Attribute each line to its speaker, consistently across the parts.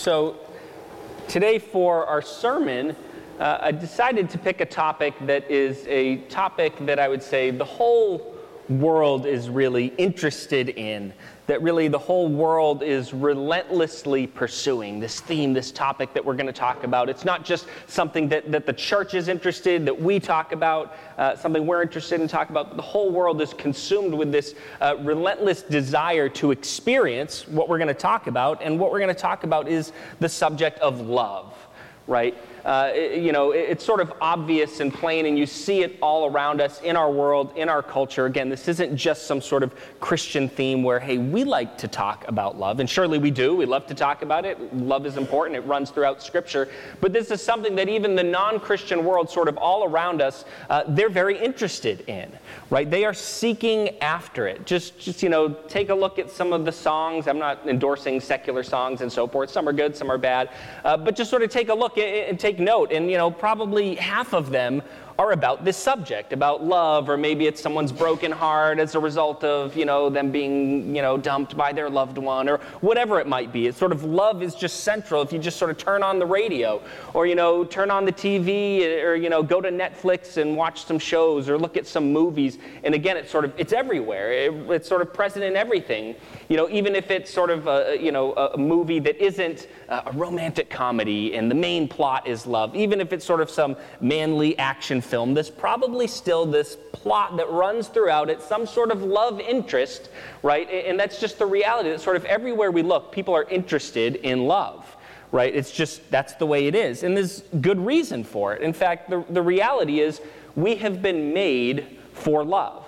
Speaker 1: So, today for our sermon, uh, I decided to pick a topic that is a topic that I would say the whole world is really interested in that really the whole world is relentlessly pursuing this theme, this topic that we're going to talk about. It's not just something that, that the church is interested, that we talk about, uh, something we're interested in talk about. The whole world is consumed with this uh, relentless desire to experience what we're going to talk about. And what we're going to talk about is the subject of love, right? Uh, you know, it, it's sort of obvious and plain, and you see it all around us in our world, in our culture. Again, this isn't just some sort of Christian theme where, hey, we like to talk about love, and surely we do. We love to talk about it. Love is important, it runs throughout Scripture. But this is something that even the non Christian world, sort of all around us, uh, they're very interested in, right? They are seeking after it. Just, just, you know, take a look at some of the songs. I'm not endorsing secular songs and so forth. Some are good, some are bad. Uh, but just sort of take a look and take take note, and you know, probably half of them are about this subject, about love, or maybe it's someone's broken heart as a result of, you know, them being, you know, dumped by their loved one, or whatever it might be. It's sort of love is just central. If you just sort of turn on the radio, or, you know, turn on the TV, or, you know, go to Netflix and watch some shows, or look at some movies. And again, it's sort of, it's everywhere. It, it's sort of present in everything. You know, even if it's sort of a, you know, a movie that isn't uh, a romantic comedy and the main plot is love, even if it's sort of some manly action film, there's probably still this plot that runs throughout it, some sort of love interest, right? And that's just the reality that sort of everywhere we look, people are interested in love right? It's just, that's the way it is. And there's good reason for it. In fact, the, the reality is we have been made for love.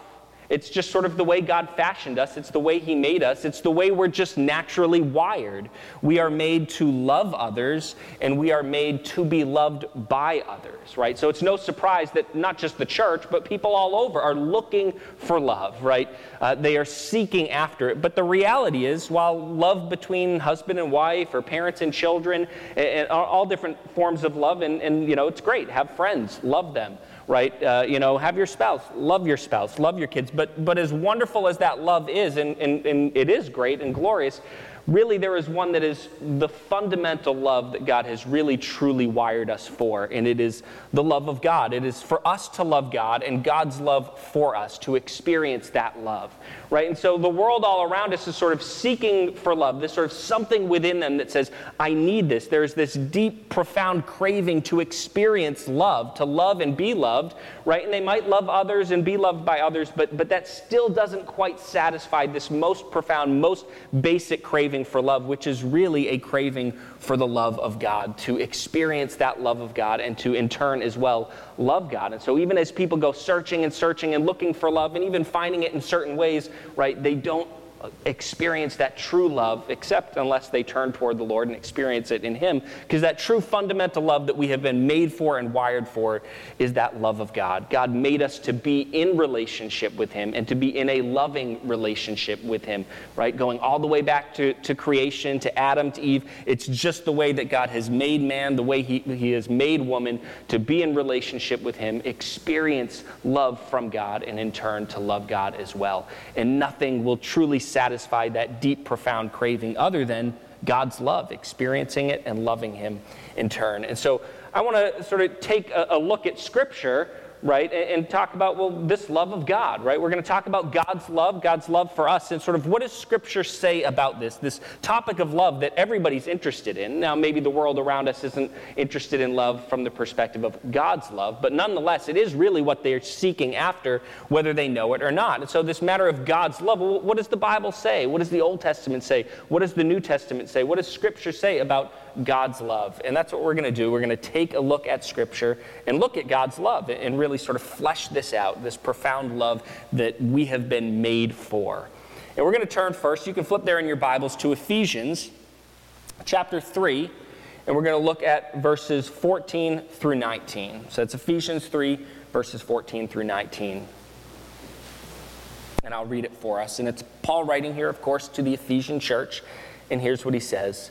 Speaker 1: It's just sort of the way God fashioned us. It's the way He made us. It's the way we're just naturally wired. We are made to love others and we are made to be loved by others, right? So it's no surprise that not just the church, but people all over are looking for love, right? Uh, they are seeking after it. But the reality is, while love between husband and wife or parents and children and, and all different forms of love, and, and you know, it's great. Have friends, love them right? Uh, you know, have your spouse, love your spouse, love your kids. But, but as wonderful as that love is, and, and, and it is great and glorious, really there is one that is the fundamental love that God has really truly wired us for, and it is the love of God. It is for us to love God and God's love for us, to experience that love, right? And so the world all around us is sort of seeking for love, There's sort of something within them that says, I need this. There's this deep, profound craving to experience love, to love and be loved, right? And they might love others and be loved by others, but, but that still doesn't quite satisfy this most profound, most basic craving for love, which is really a craving for the love of God, to experience that love of God and to in turn as well love God. And so even as people go searching and searching and looking for love and even finding it in certain ways, right, they don't experience that true love except unless they turn toward the Lord and experience it in Him. Because that true fundamental love that we have been made for and wired for is that love of God. God made us to be in relationship with Him and to be in a loving relationship with Him, right? Going all the way back to, to creation, to Adam, to Eve. It's just the way that God has made man, the way He, he has made woman to be in relationship with Him, experience love from God, and in turn to love God as well. And nothing will truly satisfy that deep, profound craving other than God's love, experiencing it and loving Him in turn. And so I want to sort of take a, a look at Scripture right? And, and, talk about, well, this love of God, right? We're going to talk about God's love, God's love for us, and sort of what does Scripture say about this, this topic of love that everybody's interested in. Now, maybe the world around us isn't interested in love from the perspective of God's love, but nonetheless, it is really what they're seeking after, whether they know it or not. And so, this matter of God's love, well, what does the Bible say? What does the Old Testament say? What does the New Testament say? What does Scripture say about God's love. And that's what we're going to do. We're going to take a look at Scripture and look at God's love and really sort of flesh this out, this profound love that we have been made for. And we're going to turn first, you can flip there in your Bibles to Ephesians chapter 3, and we're going to look at verses 14 through 19. So it's Ephesians 3, verses 14 through 19. And I'll read it for us. And it's Paul writing here, of course, to the Ephesian church. And here's what he says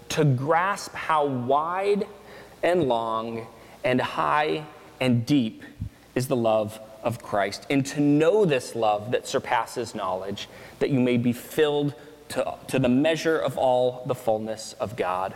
Speaker 1: to grasp how wide and long and high and deep is the love of Christ, and to know this love that surpasses knowledge, that you may be filled to, to the measure of all the fullness of God.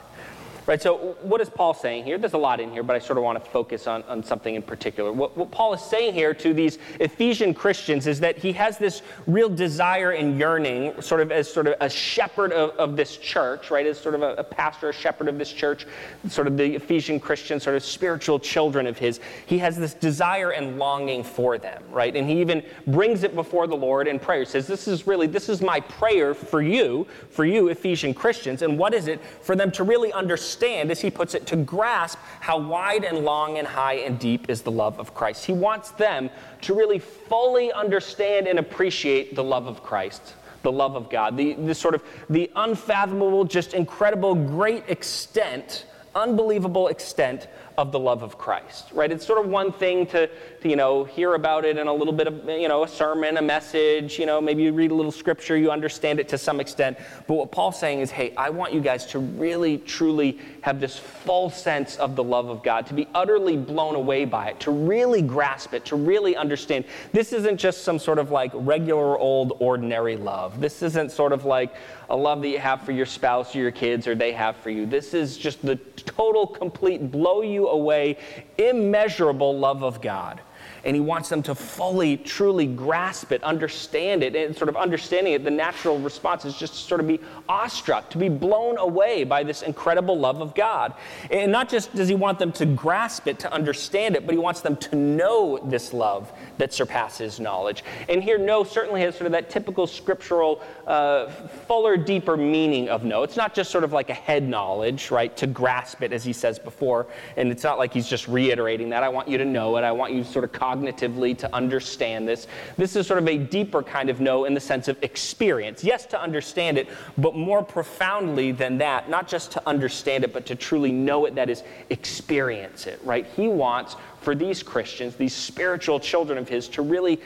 Speaker 1: Right, so what is Paul saying here? There's a lot in here, but I sort of want to focus on, on something in particular. What, what Paul is saying here to these Ephesian Christians is that he has this real desire and yearning, sort of as sort of a shepherd of, of this church, right? As sort of a, a pastor, a shepherd of this church, sort of the Ephesian Christians, sort of spiritual children of his. He has this desire and longing for them, right? And he even brings it before the Lord in prayer. He says, This is really, this is my prayer for you, for you, Ephesian Christians. And what is it? For them to really understand understand, as he puts it, to grasp how wide and long and high and deep is the love of Christ. He wants them to really fully understand and appreciate the love of Christ the love of God, the, the sort of the unfathomable, just incredible, great extent, unbelievable extent of the love of Christ, right? It's sort of one thing to, to, you know, hear about it in a little bit of, you know, a sermon, a message, you know, maybe you read a little scripture, you understand it to some extent. But what Paul's saying is, hey, I want you guys to really, truly have this full sense of the love of God, to be utterly blown away by it, to really grasp it, to really understand. This isn't just some sort of like regular old ordinary love. This isn't sort of like a love that you have for your spouse or your kids or they have for you. This is just the total, complete, blow you away immeasurable love of God and he wants them to fully, truly grasp it, understand it, and sort of understanding it. The natural response is just to sort of be awestruck, to be blown away by this incredible love of God. And not just does he want them to grasp it, to understand it, but he wants them to know this love that surpasses knowledge. And here, know certainly has sort of that typical scriptural, uh, fuller, deeper meaning of know. It's not just sort of like a head knowledge, right, to grasp it, as he says before. And it's not like he's just reiterating that. I want you to know it. I want you to sort of cognitively to understand this. This is sort of a deeper kind of know in the sense of experience. Yes, to understand it, but more profoundly than that, not just to understand it, but to truly know it, that is, experience it, right? He wants for these Christians, these spiritual children of his, to really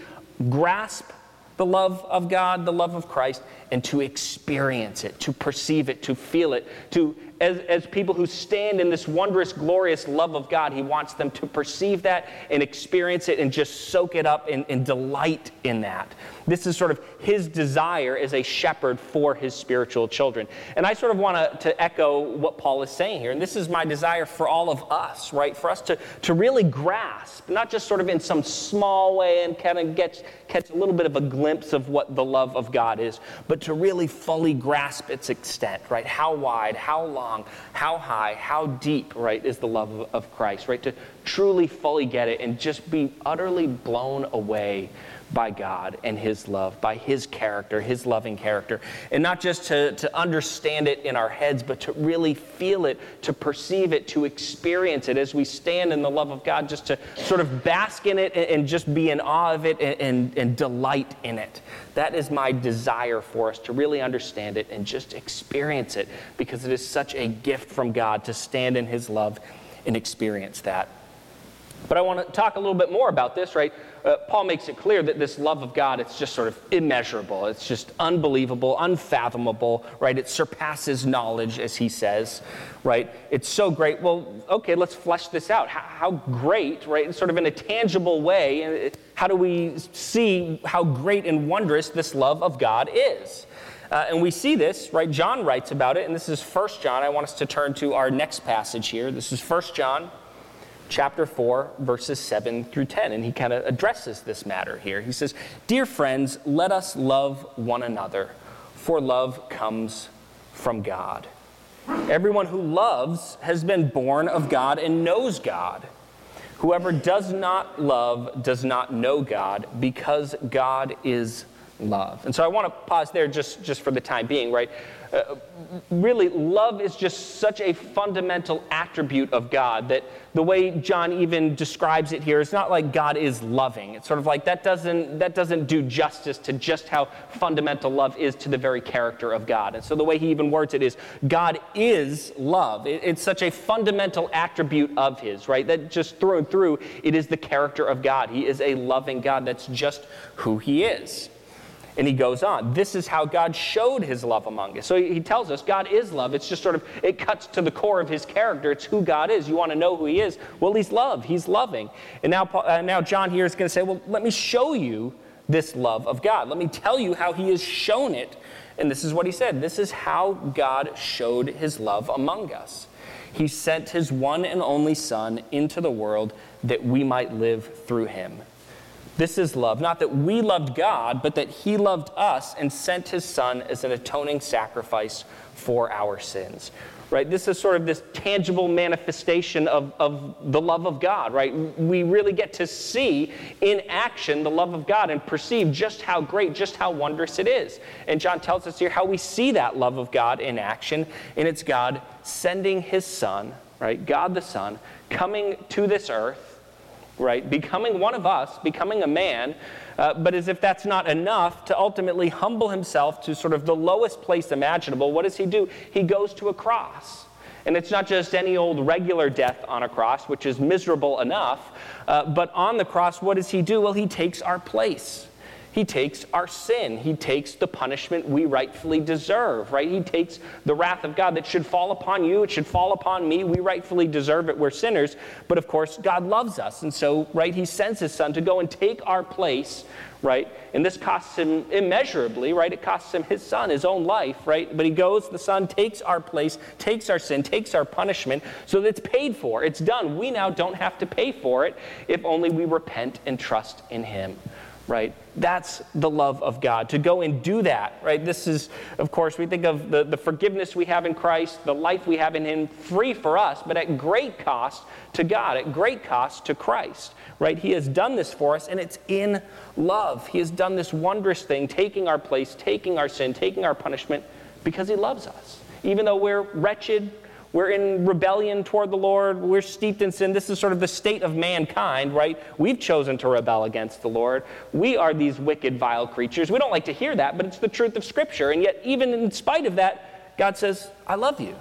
Speaker 1: grasp the love of God, the love of Christ, and to experience it, to perceive it, to feel it, to as, as people who stand in this wondrous, glorious love of God, He wants them to perceive that and experience it and just soak it up and, and delight in that. This is sort of His desire as a shepherd for His spiritual children. And I sort of want to echo what Paul is saying here. And this is my desire for all of us, right? For us to, to really grasp, not just sort of in some small way and kind of get, catch a little bit of a glimpse of what the love of God is, but to really fully grasp its extent, right? How wide, how long long, how high, how deep, right, is the love of, of Christ, right? To truly fully get it and just be utterly blown away by God and His love, by His character, His loving character. And not just to, to understand it in our heads, but to really feel it, to perceive it, to experience it as we stand in the love of God, just to sort of bask in it and, and just be in awe of it and, and, and delight in it. That is my desire for us to really understand it and just experience it because it is such a gift from God to stand in His love and experience that. But I want to talk a little bit more about this, right? Uh, Paul makes it clear that this love of God, it's just sort of immeasurable. It's just unbelievable, unfathomable, right? It surpasses knowledge, as he says, right? It's so great. Well, okay, let's flesh this out. How, how great, right? Sort of in a tangible way, uh, how do we see how great and wondrous this love of God is? Uh, and we see this, right? John writes about it, and this is First John. I want us to turn to our next passage here. This is First John chapter 4, verses 7 through 10. And he kind of addresses this matter here. He says, Dear friends, let us love one another, for love comes from God. Everyone who loves has been born of God and knows God. Whoever does not love does not know God, because God is love. And so I want to pause there just, just for the time being, right? Uh, really, love is just such a fundamental attribute of God that the way John even describes it here is not like God is loving. It's sort of like that doesn't, that doesn't do justice to just how fundamental love is to the very character of God. And so the way he even words it is God is love. It, it's such a fundamental attribute of his, right? That just through and through, it is the character of God. He is a loving God. That's just who he is. And he goes on. This is how God showed his love among us. So he tells us God is love. It's just sort of, it cuts to the core of his character. It's who God is. You want to know who he is? Well, he's love. He's loving. And now, uh, now John here is going to say, well, let me show you this love of God. Let me tell you how he has shown it. And this is what he said this is how God showed his love among us. He sent his one and only Son into the world that we might live through him. This is love. Not that we loved God, but that He loved us and sent His Son as an atoning sacrifice for our sins. Right? This is sort of this tangible manifestation of, of the love of God, right? We really get to see in action the love of God and perceive just how great, just how wondrous it is. And John tells us here how we see that love of God in action, and it's God sending His Son, right? God the Son, coming to this earth right? Becoming one of us, becoming a man, uh, but as if that's not enough, to ultimately humble himself to sort of the lowest place imaginable, what does he do? He goes to a cross. And it's not just any old regular death on a cross, which is miserable enough, uh, but on the cross, what does he do? Well, he takes our place. He takes our sin. He takes the punishment we rightfully deserve, right? He takes the wrath of God that should fall upon you, it should fall upon me. We rightfully deserve it. We're sinners. But of course, God loves us. And so, right, He sends His Son to go and take our place, right? And this costs Him immeasurably, right? It costs Him His Son, His own life, right? But He goes, the Son takes our place, takes our sin, takes our punishment, so that it's paid for. It's done. We now don't have to pay for it if only we repent and trust in Him right? That's the love of God, to go and do that, right? This is, of course, we think of the, the forgiveness we have in Christ, the life we have in Him, free for us, but at great cost to God, at great cost to Christ, right? He has done this for us, and it's in love. He has done this wondrous thing, taking our place, taking our sin, taking our punishment, because He loves us. Even though we're wretched, we're in rebellion toward the Lord. We're steeped in sin. This is sort of the state of mankind, right? We've chosen to rebel against the Lord. We are these wicked, vile creatures. We don't like to hear that, but it's the truth of Scripture. And yet, even in spite of that, God says, I love you.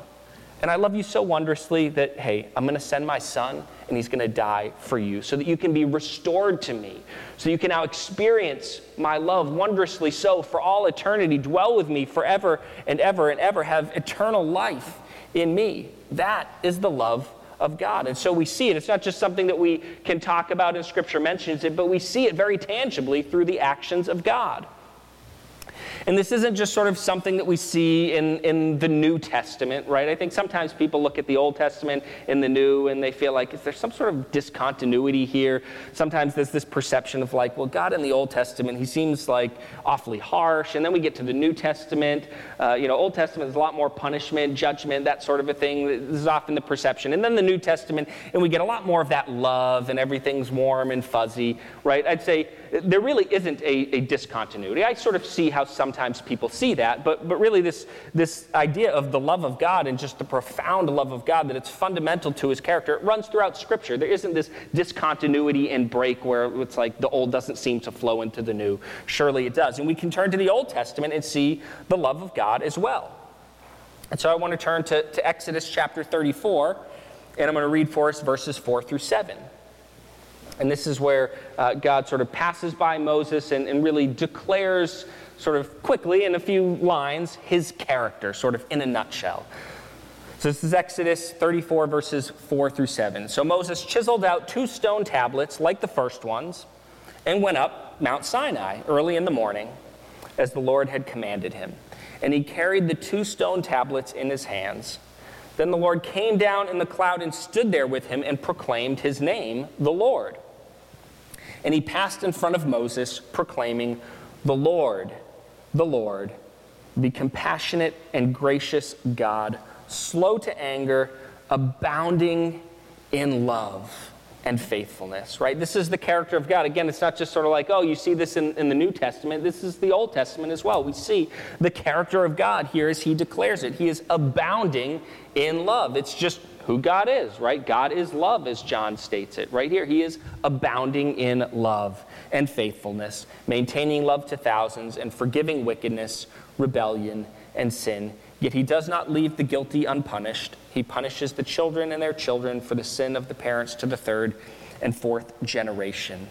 Speaker 1: And I love you so wondrously that, hey, I'm going to send my son and he's going to die for you so that you can be restored to me. So you can now experience my love wondrously so for all eternity. Dwell with me forever and ever and ever. Have eternal life in me. That is the love of God. And so we see it. It's not just something that we can talk about in Scripture mentions it, but we see it very tangibly through the actions of God. And this isn't just sort of something that we see in, in the New Testament, right? I think sometimes people look at the Old Testament and the New and they feel like, is there some sort of discontinuity here? Sometimes there's this perception of like, well, God in the Old Testament, he seems like awfully harsh. And then we get to the New Testament. Uh, you know, Old Testament is a lot more punishment, judgment, that sort of a thing. This is often the perception. And then the New Testament, and we get a lot more of that love and everything's warm and fuzzy, right? I'd say there really isn't a, a, discontinuity. I sort of see how sometimes people see that, but, but really, this, this idea of the love of God and just the profound love of God that it's fundamental to his character, it runs throughout Scripture. There isn't this discontinuity and break where it's like the old doesn't seem to flow into the new. Surely it does. And we can turn to the Old Testament and see the love of God as well. And so I want to turn to, to Exodus chapter 34, and I'm going to read for us verses 4 through 7. And this is where uh, God sort of passes by Moses and, and really declares, sort of quickly in a few lines, his character, sort of in a nutshell. So this is Exodus 34, verses 4 through 7. So Moses chiseled out two stone tablets like the first ones and went up Mount Sinai early in the morning as the Lord had commanded him. And he carried the two stone tablets in his hands. Then the Lord came down in the cloud and stood there with him and proclaimed his name, the Lord. And he passed in front of Moses, proclaiming, The Lord, the Lord, the compassionate and gracious God, slow to anger, abounding in love and faithfulness, right? This is the character of God. Again, it's not just sort of like, oh, you see this in, in the New Testament. This is the Old Testament as well. We see the character of God here as he declares it. He is abounding in love. It's just who God is, right? God is love, as John states it right here. He is abounding in love and faithfulness, maintaining love to thousands, and forgiving wickedness, rebellion, and sin. Yet he does not leave the guilty unpunished. He punishes the children and their children for the sin of the parents to the third and fourth generation.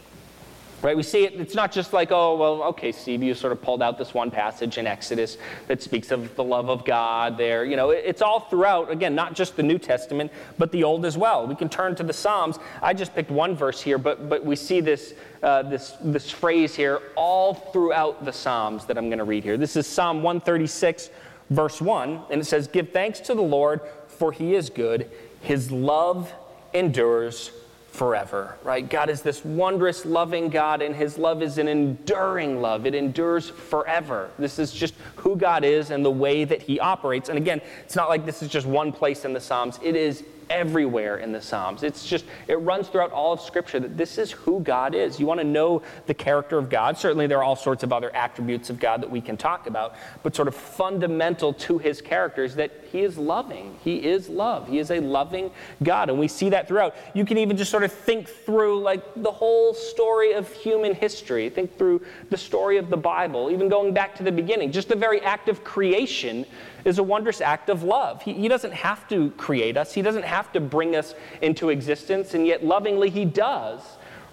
Speaker 1: Right? We see it, it's not just like, oh, well, okay, Steve, you sort of pulled out this one passage in Exodus that speaks of the love of God there. You know, it's all throughout, again, not just the New Testament, but the Old as well. We can turn to the Psalms. I just picked one verse here, but, but we see this, uh, this, this phrase here all throughout the Psalms that I'm going to read here. This is Psalm 136, verse 1, and it says, Give thanks to the Lord, for he is good. His love endures forever, right? God is this wondrous, loving God, and His love is an enduring love. It endures forever. This is just who God is and the way that He operates. And again, it's not like this is just one place in the Psalms, it is everywhere in the Psalms. It's just, it runs throughout all of Scripture that this is who God is. You want to know the character of God. Certainly, there are all sorts of other attributes of God that we can talk about, but sort of fundamental to his character is that he is loving. He is love. He is a loving God. And we see that throughout. You can even just sort of think through like the whole story of human history, think through the story of the Bible, even going back to the beginning. Just the very act of creation is a wondrous act of love. He, he doesn't have to create us, He doesn't have to bring us into existence, and yet lovingly He does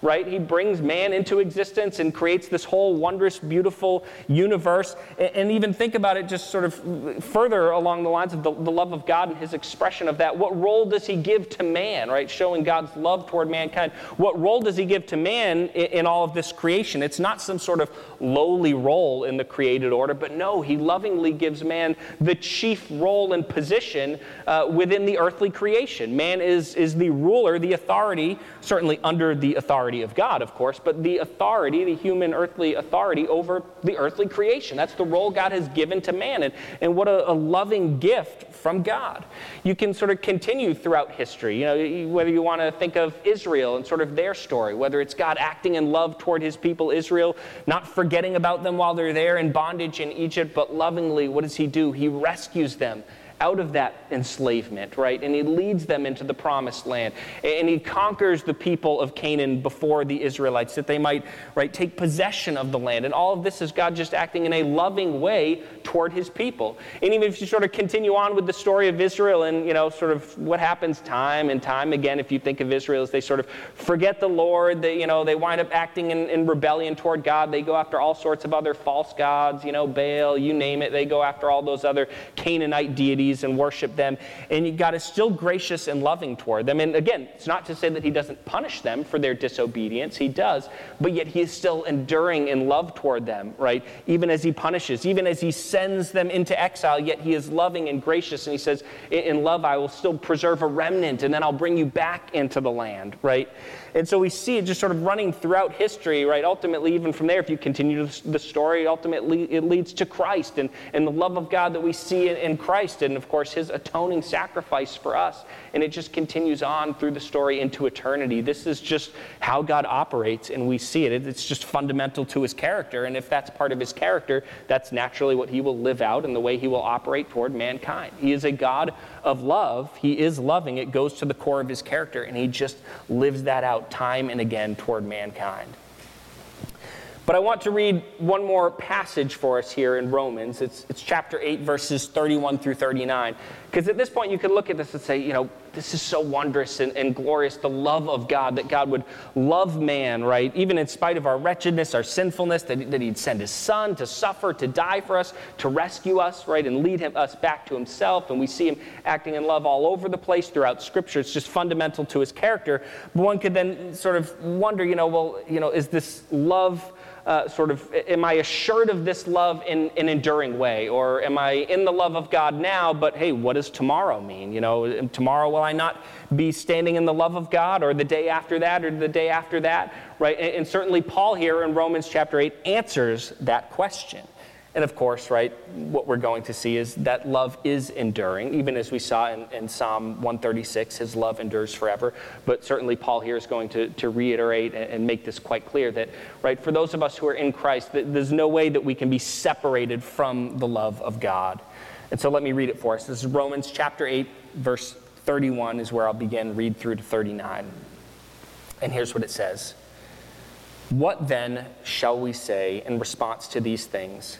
Speaker 1: right? He brings man into existence and creates this whole wondrous, beautiful universe. And, even think about it just sort of further along the lines of the, the, love of God and his expression of that. What role does he give to man, right? Showing God's love toward mankind. What role does he give to man in, in all of this creation? It's not some sort of lowly role in the created order, but no, he lovingly gives man the chief role and position uh, within the earthly creation. Man is, is the ruler, the authority, certainly under the authority authority of God, of course, but the authority, the human earthly authority over the earthly creation. That's the role God has given to man. And, and what a, a loving gift from God. You can sort of continue throughout history, you know, whether you want to think of Israel and sort of their story, whether it's God acting in love toward his people, Israel, not forgetting about them while they're there in bondage in Egypt, but lovingly, what does he do? He rescues them out of that enslavement, right? And he leads them into the promised land. And he conquers the people of Canaan before the Israelites that they might, right, take possession of the land. And all of this is God just acting in a loving way toward his people. And even if you sort of continue on with the story of Israel and, you know, sort of what happens time and time again, if you think of Israel as they sort of forget the Lord, they, you know, they wind up acting in, in rebellion toward God. They go after all sorts of other false gods, you know, Baal, you name it. They go after all those other Canaanite deities and worship them. And God is still gracious and loving toward them. And again, it's not to say that He doesn't punish them for their disobedience, He does, but yet He is still enduring in love toward them, right? Even as He punishes, even as He sends them into exile, yet He is loving and gracious. And He says, In love, I will still preserve a remnant, and then I'll bring you back into the land, right? And so we see it just sort of running throughout history, right? Ultimately, even from there, if you continue the story, ultimately it leads to Christ and, and the love of God that we see in, in Christ, and of course, his atoning sacrifice for us. And it just continues on through the story into eternity. This is just how God operates, and we see it. It's just fundamental to his character. And if that's part of his character, that's naturally what he will live out and the way he will operate toward mankind. He is a God of love. He is loving. It goes to the core of his character, and he just lives that out time and again toward mankind. But I want to read one more passage for us here in Romans. It's, it's chapter 8, verses 31 through 39. Because at this point, you could look at this and say, you know, this is so wondrous and, and, glorious, the love of God, that God would love man, right? Even in spite of our wretchedness, our sinfulness, that, that He'd send His Son to suffer, to die for us, to rescue us, right? And lead him, us back to Himself. And we see Him acting in love all over the place throughout Scripture. It's just fundamental to His character. But one could then sort of wonder, you know, well, you know, is this love uh, sort of, am I assured of this love in an enduring way? Or am I in the love of God now, but hey, what does tomorrow mean? You know, tomorrow will I not be standing in the love of God, or the day after that, or the day after that, right? And, and certainly Paul here in Romans chapter 8 answers that question. And of course, right, what we're going to see is that love is enduring, even as we saw in, in, Psalm 136, his love endures forever. But certainly, Paul here is going to, to reiterate and, and make this quite clear that, right, for those of us who are in Christ, there's no way that we can be separated from the love of God. And so let me read it for us. This is Romans chapter 8, verse 31 is where I'll begin, read through to 39. And here's what it says What then shall we say in response to these things?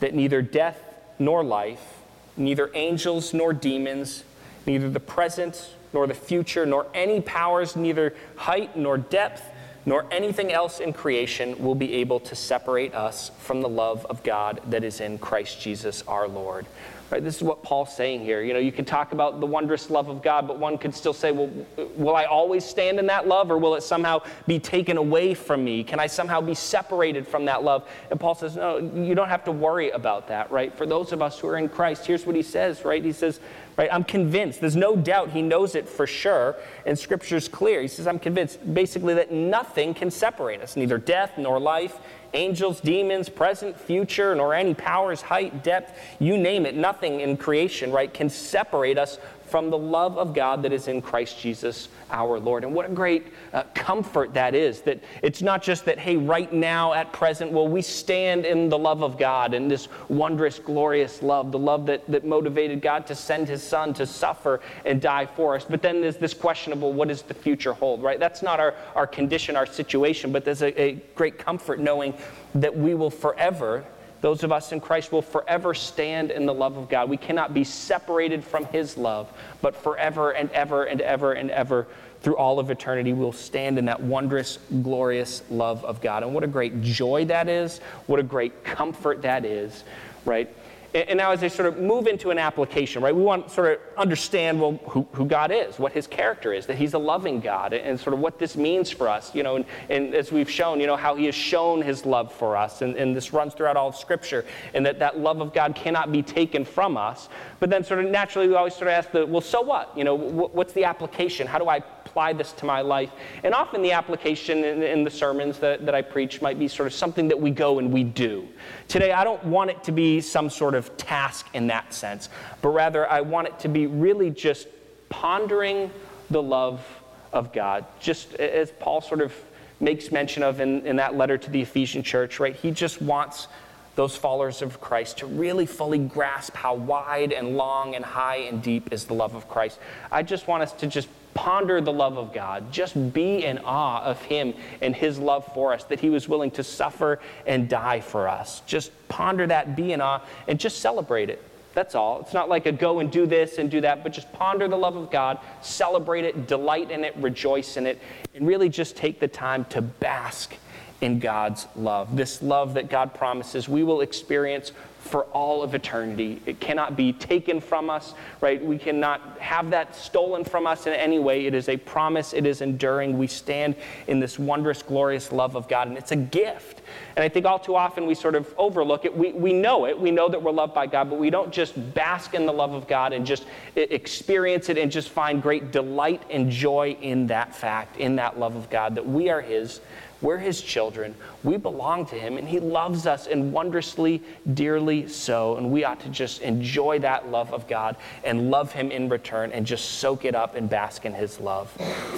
Speaker 1: that neither death nor life, neither angels nor demons, neither the present nor the future, nor any powers, neither height nor depth, nor anything else in creation will be able to separate us from the love of God that is in Christ Jesus our Lord. Right? This is what Paul's saying here. You know, you can talk about the wondrous love of God, but one could still say, well, will I always stand in that love or will it somehow be taken away from me? Can I somehow be separated from that love? And Paul says, no, you don't have to worry about that, right? For those of us who are in Christ, here's what he says, right? He says, right, I'm convinced. There's no doubt he knows it for sure, and scripture's clear. He says, I'm convinced basically that nothing can separate us, neither death nor life angels, demons, present, future, nor any powers, height, depth, you name it, nothing in creation, right, can separate us from the love of God that is in Christ Jesus our Lord. And what a great uh, comfort that is that it's not just that, hey, right now at present, well, we stand in the love of God and this wondrous, glorious love, the love that, that motivated God to send his son to suffer and die for us. But then there's this questionable, what does the future hold, right? That's not our, our condition, our situation, but there's a, a great comfort knowing that we will forever those of us in Christ will forever stand in the love of God. We cannot be separated from His love, but forever and ever and ever and ever through all of eternity, we'll stand in that wondrous, glorious love of God. And what a great joy that is. What a great comfort that is, right? And now, as they sort of move into an application, right, we want to sort of understand, well, who, who God is, what his character is, that he's a loving God, and sort of what this means for us, you know, and, and as we've shown, you know, how he has shown his love for us. And, and this runs throughout all of Scripture, and that that love of God cannot be taken from us. But then, sort of naturally, we always sort of ask the, well, so what? You know, what's the application? How do I apply this to my life? And often the application in, in the sermons that, that I preach might be sort of something that we go and we do. Today, I don't want it to be some sort of task in that sense, but rather I want it to be really just pondering the love of God. Just as Paul sort of makes mention of in, in that letter to the Ephesian church, right? He just wants those followers of Christ to really fully grasp how wide and long and high and deep is the love of Christ. I just want us to just ponder the love of God. Just be in awe of Him and His love for us, that He was willing to suffer and die for us. Just ponder that, be in awe, and just celebrate it. That's all. It's not like a go and do this and do that, but just ponder the love of God, celebrate it, delight in it, rejoice in it, and really just take the time to bask in God's love. This love that God promises we will experience for all of eternity. It cannot be taken from us, right? We cannot have that stolen from us in any way. It is a promise, it is enduring. We stand in this wondrous, glorious love of God, and it's a gift. And I think all too often we sort of overlook it. We, we know it, we know that we're loved by God, but we don't just bask in the love of God and just experience it and just find great delight and joy in that fact, in that love of God, that we are His we're his children. We belong to him, and he loves us, and wondrously, dearly so. And we ought to just enjoy that love of God and love him in return and just soak it up and bask in his love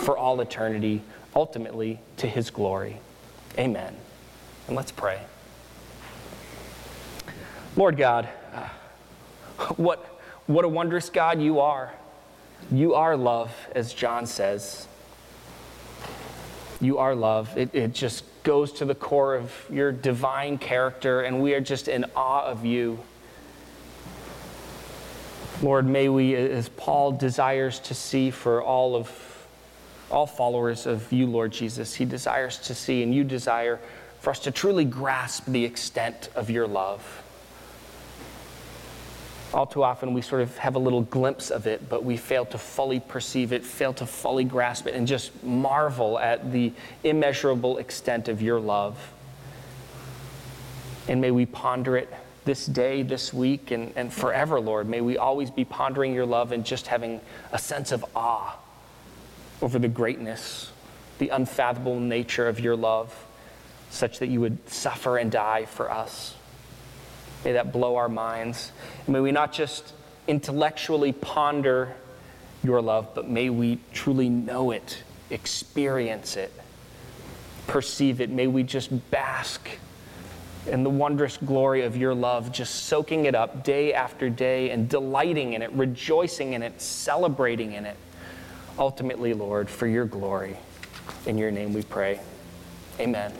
Speaker 1: for all eternity, ultimately to his glory. Amen. And let's pray. Lord God, what, what a wondrous God you are. You are love, as John says. You are love. It, it just goes to the core of your divine character, and we are just in awe of you. Lord, may we, as Paul desires to see for all of all followers of you, Lord Jesus, he desires to see, and you desire for us to truly grasp the extent of your love. All too often, we sort of have a little glimpse of it, but we fail to fully perceive it, fail to fully grasp it, and just marvel at the immeasurable extent of your love. And may we ponder it this day, this week, and, and forever, Lord. May we always be pondering your love and just having a sense of awe over the greatness, the unfathomable nature of your love, such that you would suffer and die for us. May that blow our minds. may we not just intellectually ponder your love, but may we truly know it, experience it, perceive it. May we just bask in the wondrous glory of your love, just soaking it up day after day and delighting in it, rejoicing in it, celebrating in it. Ultimately, Lord, for your glory. In your name we pray. Amen.